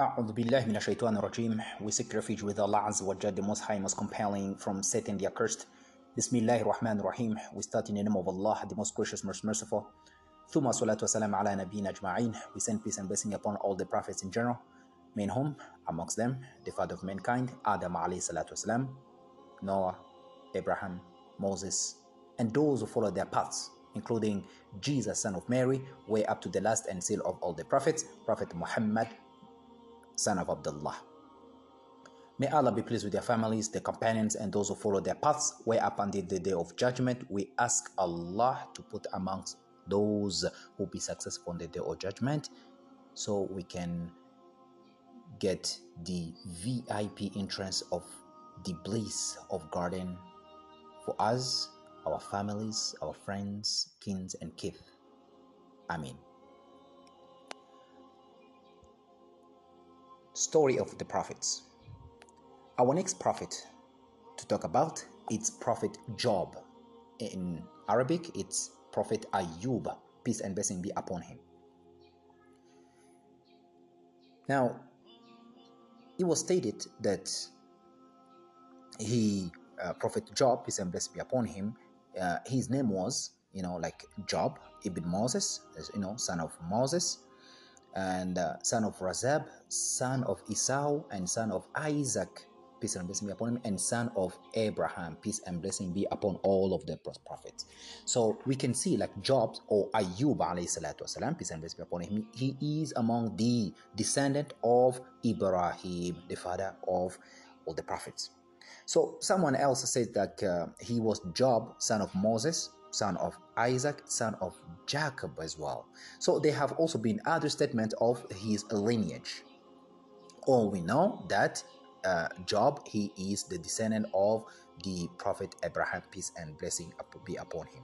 A'udhu billahi minash shaitan rajim. We seek refuge with Allah Azza wa Jal, the Most High, Most Compelling, from Satan the Accursed. Bismillahir Rahmanir Rahim. We start in the name of Allah, the Most Gracious, Most Merciful. Thumma salatu wasalam ala nabiyina ajma'in. We send peace and blessing upon all the prophets in general. Main home, amongst them, the father of mankind, Adam alayhi salatu wasalam, Noah, Abraham, Moses, and those who followed their paths including Jesus, son of Mary, way up to the last and seal of all the prophets, Prophet Muhammad son of Abdullah. May Allah be pleased with their families, their companions, and those who follow their paths way up until the day of judgment. We ask Allah to put amongst those who be successful on the day of judgment so we can get the VIP entrance of the bliss of garden for us, our families, our friends, kins, and kith. Amen. Story of the Prophets. Our next prophet to talk about is Prophet Job. In Arabic, it's Prophet Ayub. Peace and blessing be upon him. Now, it was stated that he, uh, Prophet Job, peace and blessing be upon him, uh, his name was, you know, like Job ibn Moses, you know, son of Moses, and uh, son of Razab, son of Esau, and son of Isaac, peace and blessing be upon him, and son of Abraham, peace and blessing be upon all of the prophets. So we can see like Job or Ayub alayhi salatu peace and blessing be upon him, he is among the descendant of Ibrahim, the father of all the prophets. So someone else says that uh, he was Job, son of Moses, son of Isaac, son of Jacob as well. So there have also been other statements of his lineage. All we know that uh, Job, he is the descendant of the prophet Abraham, peace and blessing be upon him.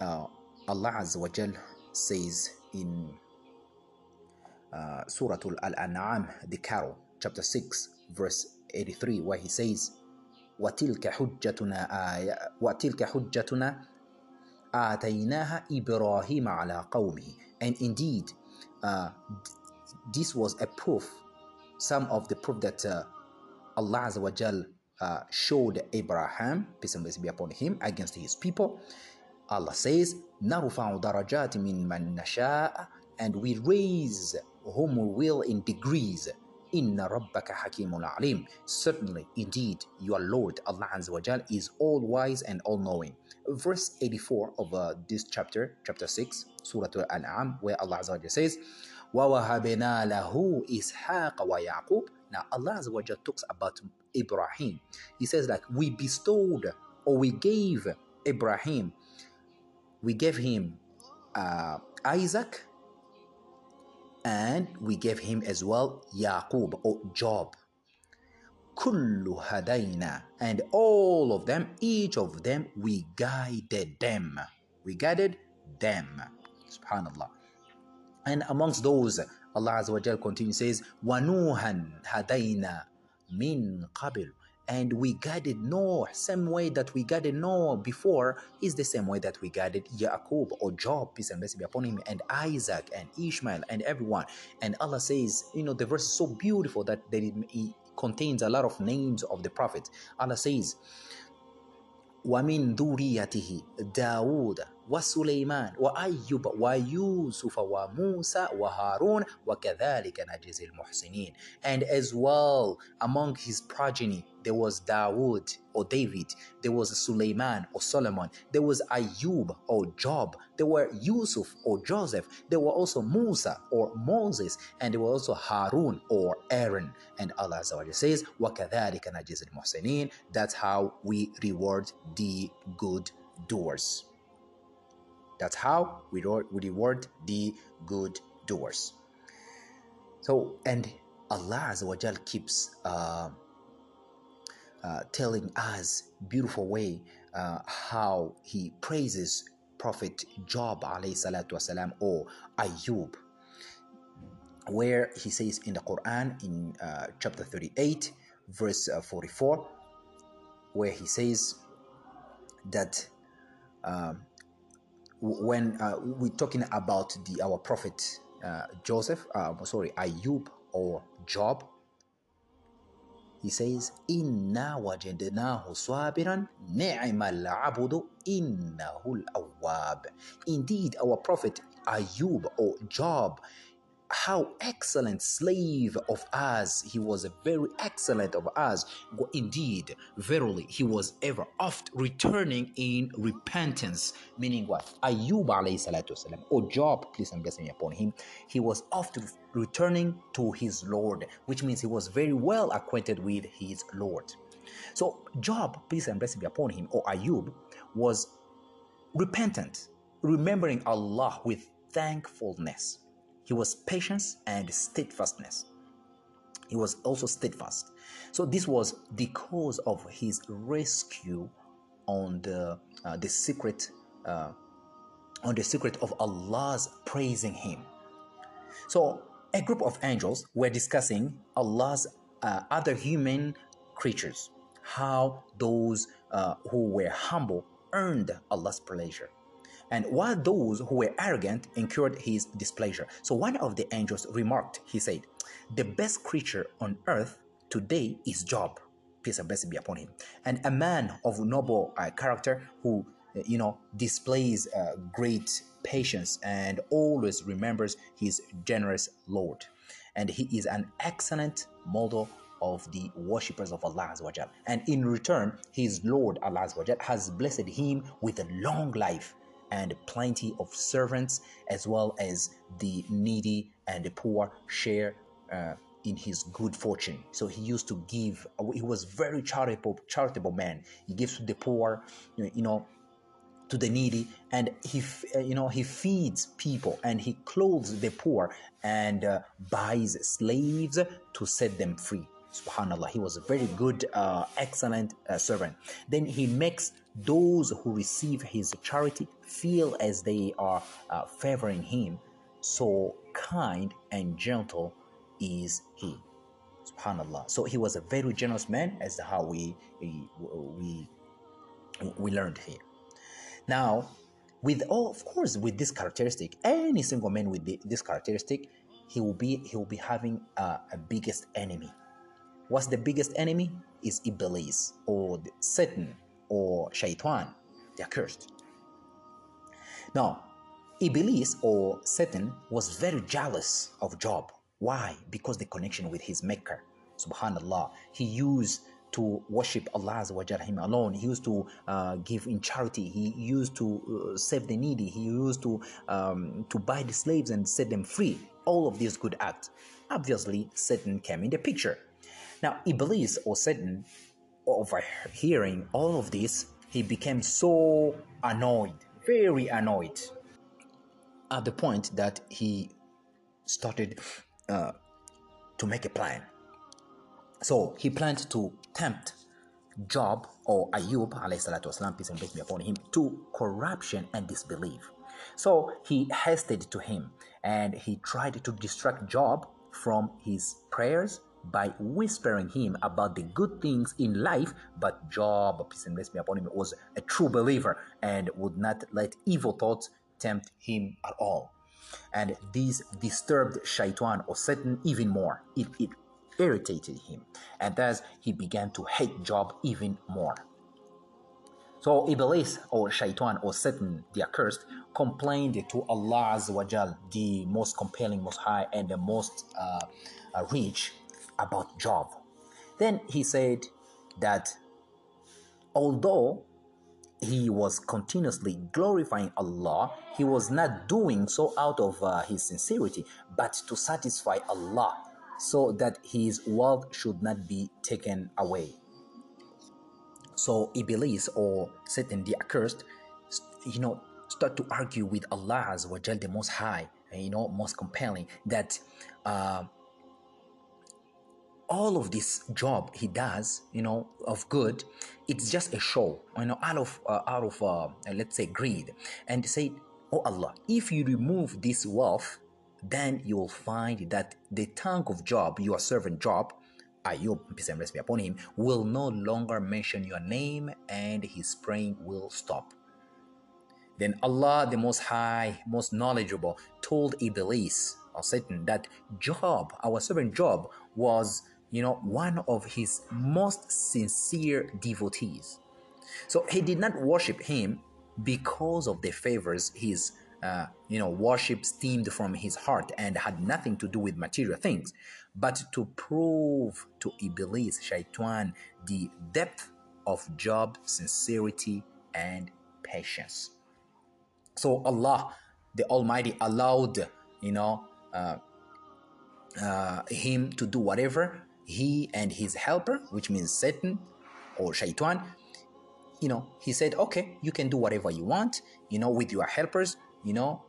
Uh, Allah Azza wa Jal says in uh, Surah Al-An'am, the Cattle, chapter 6, verse 83, where he says, وتلك حجتنا آية وتلك حجتنا آتيناها إبراهيم على قومه and indeed uh, this was a proof some of the proof that uh, Allah Azza wa Jal uh, showed Abraham peace and blessing be upon him against his people Allah says نرفع درجات من من نشاء and we raise whom we will in degrees Inna rabbaka hakimul alim. Certainly, indeed, your Lord Allah Azza wa Jal is all wise and all knowing. Verse 84 of uh, this chapter, chapter 6, Surah Al-An'am, where Allah Azza wa Jal says, وَوَهَبْنَا لَهُ إِسْحَاقَ وَيَعْقُوبَ Now, Allah Azza wa Jal talks about Ibrahim. He says like, we bestowed or we gave Ibrahim, we gave him uh, Isaac, and we gave him as well Yaqub or Job. Kullu hadaina and all of them, each of them, we guided them. We guided them. Subhanallah. And amongst those, Allah Azza wa continues says, Wanuhan hadaina min qabil and we guided Noah, same way that we guided Noah before is the same way that we guided Yaqub or Job, peace and blessing be upon him, and Isaac and Ishmael and everyone. And Allah says, you know, the verse is so beautiful that, that it, it contains a lot of names of the prophets. Allah says, ومن ذريته داود وسليمان وأيوب ويوسف وموسى وهارون وكذلك نجزي المحسنين and as well among his progeny there was Dawood or David, there was Suleiman or Solomon, there was Ayub or Job, there were Yusuf or Joseph, there were also Musa or Moses, and there were also Harun or Aaron. And Allah Azza says, وَكَذَلِكَ نَجِزِ الْمُحْسِنِينَ That's how we reward the good doers. That's how we reward the good doers. So, and Allah Azza wa Jal keeps uh, uh, telling us beautiful way uh, how he praises Prophet Job wasalam or Ayub. Where he says in the Quran in uh, chapter 38 verse uh, 44 where he says that um, when uh, we're talking about the our prophet Joseph, sorry, Ayub or Job, he says, Inna wajadnahu swabiran ni'mal abudu innahul awwab. Indeed, our prophet Ayub or Job how excellent slave of us he was a very excellent of us indeed verily he was ever oft returning in repentance. Meaning what? Ayub alayhi salatu or oh job please and blessing upon him. He was oft returning to his lord which means he was very well acquainted with his lord. So job peace and blessing be upon him or ayub was repentant remembering allah with thankfulness he was patience and steadfastness. He was also steadfast. So this was the cause of his rescue on the uh, the secret uh, on the secret of Allah's praising him. So a group of angels were discussing Allah's uh, other human creatures, how those uh, who were humble earned Allah's pleasure and while those who were arrogant incurred his displeasure. So one of the angels remarked, he said, The best creature on earth today is Job. Peace and blessing be upon him. And a man of noble uh, character who, uh, you know, displays uh, great patience and always remembers his generous Lord. And he is an excellent model of the worshippers of Allah And in return, his Lord Allah has blessed him with a long life and plenty of servants, as well as the needy and the poor share uh, in his good fortune. So he used to give. He was very charitable, charitable man. He gives to the poor, you know, to the needy, and he, uh, you know, he feeds people and he clothes the poor and uh, buys slaves to set them free. Subhanallah, he was a very good, uh, excellent uh, servant. Then he makes those who receive his charity feel as they are uh, favoring him. So kind and gentle is he. Subhanallah. So he was a very generous man, as how we we we, learned here. Now, with all, of course, with this characteristic, any single man with the, this characteristic, he will be he will be having a biggest enemy. What's the biggest enemy? Is Iblis or Satan or Shaitan. They are cursed. Now, Iblis or Satan was very jealous of Job. Why? Because the connection with his maker. Subhanallah. He used to worship Allah him alone. He used to uh, give in charity. He used to uh, save the needy. He used to um, to buy the slaves and set them free. All of these good acts. Obviously, Satan came in the picture. Now, Iblis or Satan overhearing all of this, he became so annoyed, very annoyed, at the point that he started uh, to make a plan. So he planned to tempt Job or Ayub, والسلام, peace and blessing be upon him, to corruption and disbelief. So he hastened to him and he tried to distract Job from his prayers by whispering him about the good things in life, but Job, peace and blessing be upon him, was a true believer and would not let evil thoughts tempt him at all. And this disturbed Shaitan or Satan even more. It, it irritated him. And thus he began to hate Job even more. So Iblis or Shaitan or Satan, the accursed, complained to Allah Azawajal, the most compelling, most high, and the most uh, uh, rich, about Job. Then he said that although he was continuously glorifying Allah, he was not doing so out of uh, his sincerity, but to satisfy Allah, so that his wealth should not be taken away. So Iblis or Satan the accursed, you know, start to argue with Allah as the Most High, you know, most compelling that. Uh, all of this job he does, you know, of good, it's just a show, you know, out of uh, out of uh, let's say greed, and say, "Oh Allah, if you remove this wealth, then you will find that the tank of Job, your servant Job, Ayub, peace and rest be upon him, will no longer mention your name, and his praying will stop." Then Allah, the Most High, most knowledgeable, told Iblis or Satan that Job, our servant Job, was you know one of his most sincere devotees. So he did not worship him because of the favors his uh, you know worship stemmed from his heart and had nothing to do with material things, but to prove to Iblis, Shaitan, the depth of Job sincerity and patience. So Allah, the Almighty, allowed you know uh, uh, him to do whatever he and his helper, which means Satan or Shaitan, you know, he said, okay, you can do whatever you want, you know, with your helpers, you know,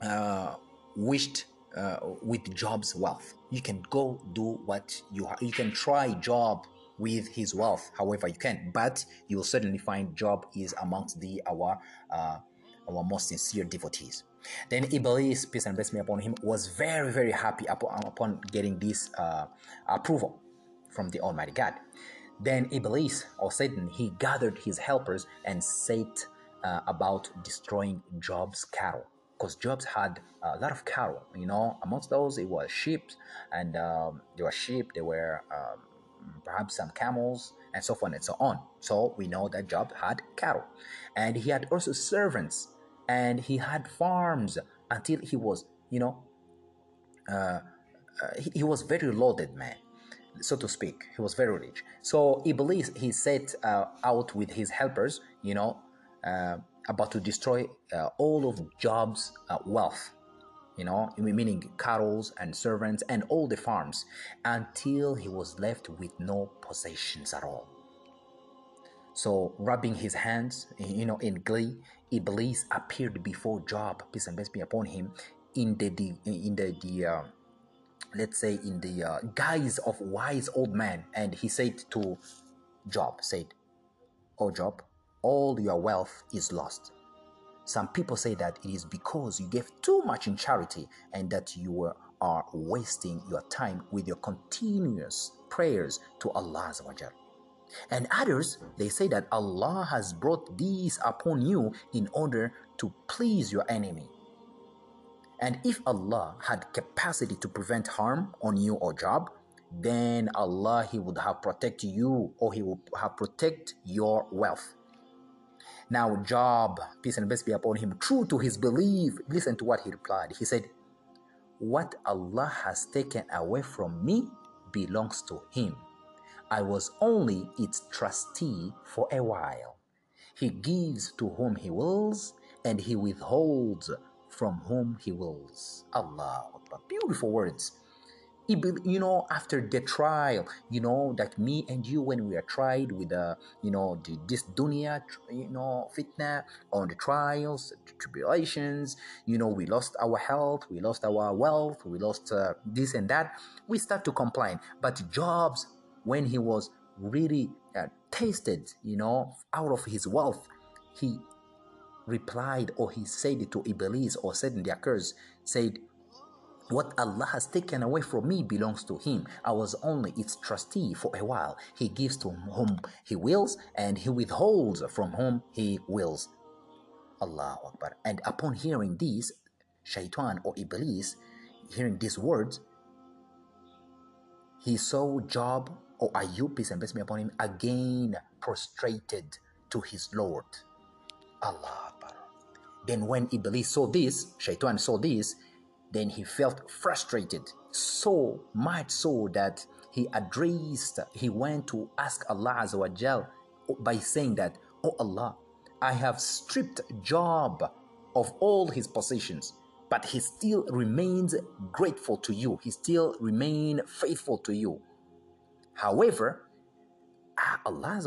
uh, wished uh, with Job's wealth. You can go do what you ha- you can try Job with his wealth, however you can, but you will certainly find Job is amongst the our uh, our most sincere devotees. Then Iblis, peace and blessing upon him, was very very happy upon, upon getting this uh, approval from the Almighty God. Then Iblis or Satan, he gathered his helpers and set uh, about destroying Job's cattle. Because Job's had a lot of cattle, you know, amongst those it was sheep, and um, there were sheep, there were um, perhaps some camels, and so on and so on. So we know that Job had cattle, and he had also servants, and he had farms until he was, you know, uh, uh, he, he was very loaded man so to speak. He was very rich. So Iblis, he set uh, out with his helpers, you know, uh, about to destroy all of Job's wealth, you know, meaning cattle and servants and all the farms, until he was left with no possessions at all. So, rubbing his hands, you know, in glee, Iblis appeared before Job, peace and blessings be upon him, in the, in the, the uh, let's say in the uh, guise of wise old man. And he said to job said oh job all your wealth is lost. Some people say that it is because you gave too much in charity and that you are wasting your time with your continuous prayers to allah and others they say that allah has brought these upon you in order to please your enemy and if Allah had capacity to prevent harm on you or Job, then Allah He would have protected you or He would have protect your wealth. Now Job, peace and blessings be upon him, true to his belief, listen to what he replied. He said, What Allah has taken away from me belongs to him. I was only its trustee for a while. He gives to whom he wills, and he withholds from whom he wills. Allah Beautiful words. You know, after the trial, you know, that me and you, when we are tried with, uh, you know, the, this dunya, you know, fitna, on the trials, the tribulations, you know, we lost our health, we lost our wealth, we lost uh, this and that, we start to complain. But Job's, when he was really uh, tasted, you know, out of his wealth, he replied or he said to Iblis or said in the curse, said, what Allah has taken away from me belongs to Him. I was only its trustee for a while. He gives to whom He wills, and He withholds from whom He wills. Allah Akbar. And upon hearing these, Shaitan or Iblis, hearing these words, he saw Job or Ayub, peace and blessing be upon him, again prostrated to his Lord. Allah then when Iblis saw this, Shaitan saw this, then he felt frustrated, so much so that he addressed, he went to ask Allah Azawajal by saying that, Oh Allah, I have stripped Job of all his possessions, but he still remains grateful to you. He still remains faithful to you. However, ah, Allah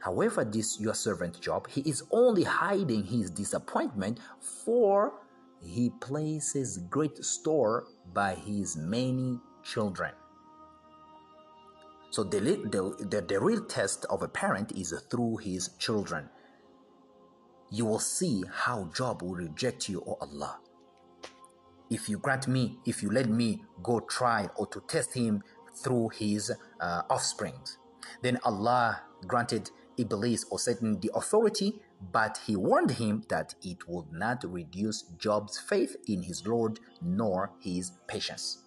However, this your servant Job, he is only hiding his disappointment, for he places great store by his many children. So the, the, the, the real test of a parent is through his children. You will see how Job will reject you, O Allah. If you grant me, if you let me go try or to test him through his uh, offsprings, then Allah granted Iblis or Satan the authority but he warned him that it would not reduce Job's faith in his Lord nor his patience.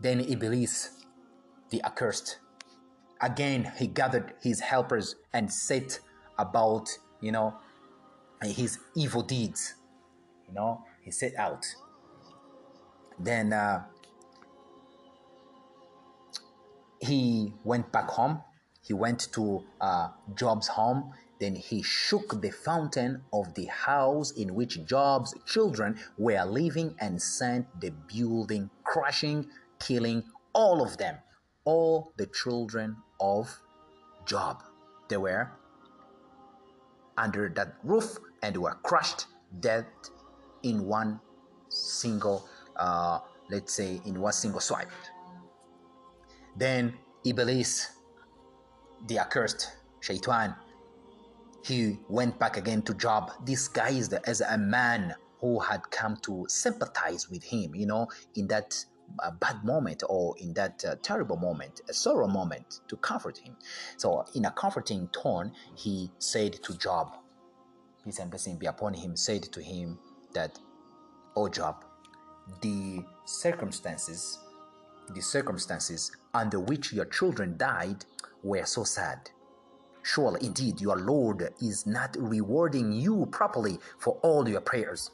Then Iblis, the accursed, again he gathered his helpers and set about, you know, his evil deeds. You know, he set out. Then uh, he went back home. He went to uh, Job's home. Then he shook the fountain of the house in which Job's children were living and sent the building crashing, killing all of them, all the children of Job. They were under that roof and were crushed dead in one single, uh, let's say, in one single swipe. Then Iblis, the accursed Shaitan, he went back again to Job, disguised as a man who had come to sympathize with him, you know, in that uh, bad moment or in that uh, terrible moment, a sorrow moment, to comfort him. So, in a comforting tone, he said to Job, Peace and blessing be upon him, said to him that, O Job, the circumstances the circumstances under which your children died were so sad. Surely, indeed, your Lord is not rewarding you properly for all your prayers.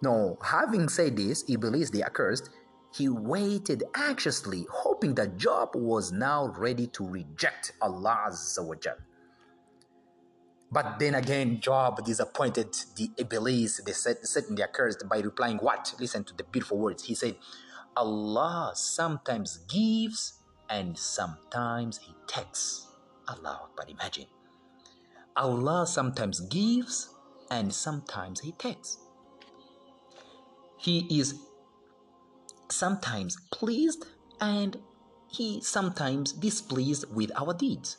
No, having said this, Iblis the accursed, he waited anxiously, hoping that Job was now ready to reject Allah's Allah But then again, Job disappointed the Iblis, the Satan the accursed, by replying, What? Listen to the beautiful words. He said, Allah sometimes gives and sometimes He takes. Allah Akbar, imagine. Allah sometimes gives and sometimes He takes. He is sometimes pleased and He sometimes displeased with our deeds.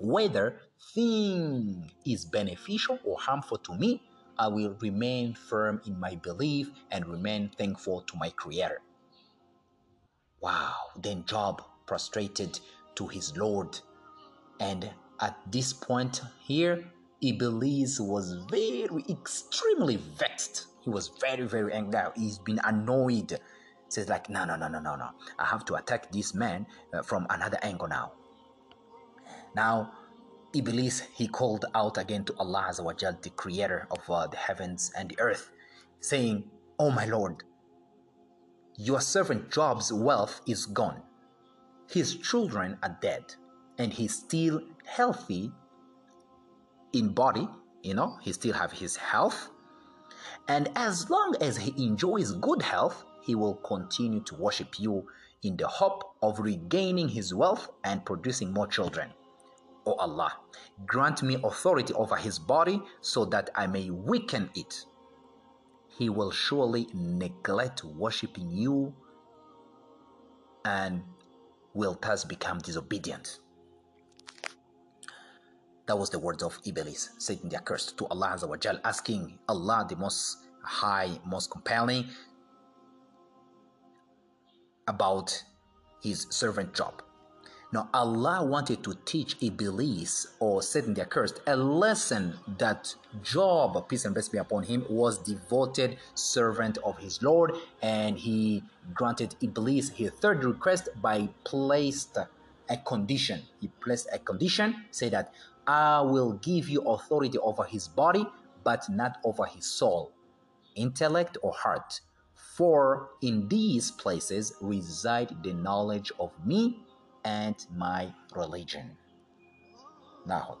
Whether thing is beneficial or harmful to me I will remain firm in my belief and remain thankful to my Creator. Wow, then Job prostrated to his Lord. And at this point here, Iblis was very, extremely vexed. He was very, very angry. He's been annoyed. Says like, no, no, no, no, no, no. I have to attack this man uh, from another angle now. Now, Iblis, he called out again to Allah the creator of uh, the heavens and the earth, saying, Oh my Lord, your servant Job's wealth is gone. His children are dead, and he's still healthy in body, you know, he still have his health. And as long as he enjoys good health, he will continue to worship you in the hope of regaining his wealth and producing more children. O Allah, grant me authority over his body so that I may weaken it. He will surely neglect worshiping you and will thus become disobedient. That was the words of Iblis, Satan the accursed, to Allah Azawajal, asking Allah, the most high, most compelling, about his servant Job. Now, Allah wanted to teach Iblis or Satan the accursed a lesson that Job, peace and blessings be upon him, was devoted servant of his Lord, and he granted Iblis his third request by placed a condition. He placed a condition, say that I will give you authority over his body, but not over his soul, intellect, or heart. For in these places reside the knowledge of me and my religion. Now,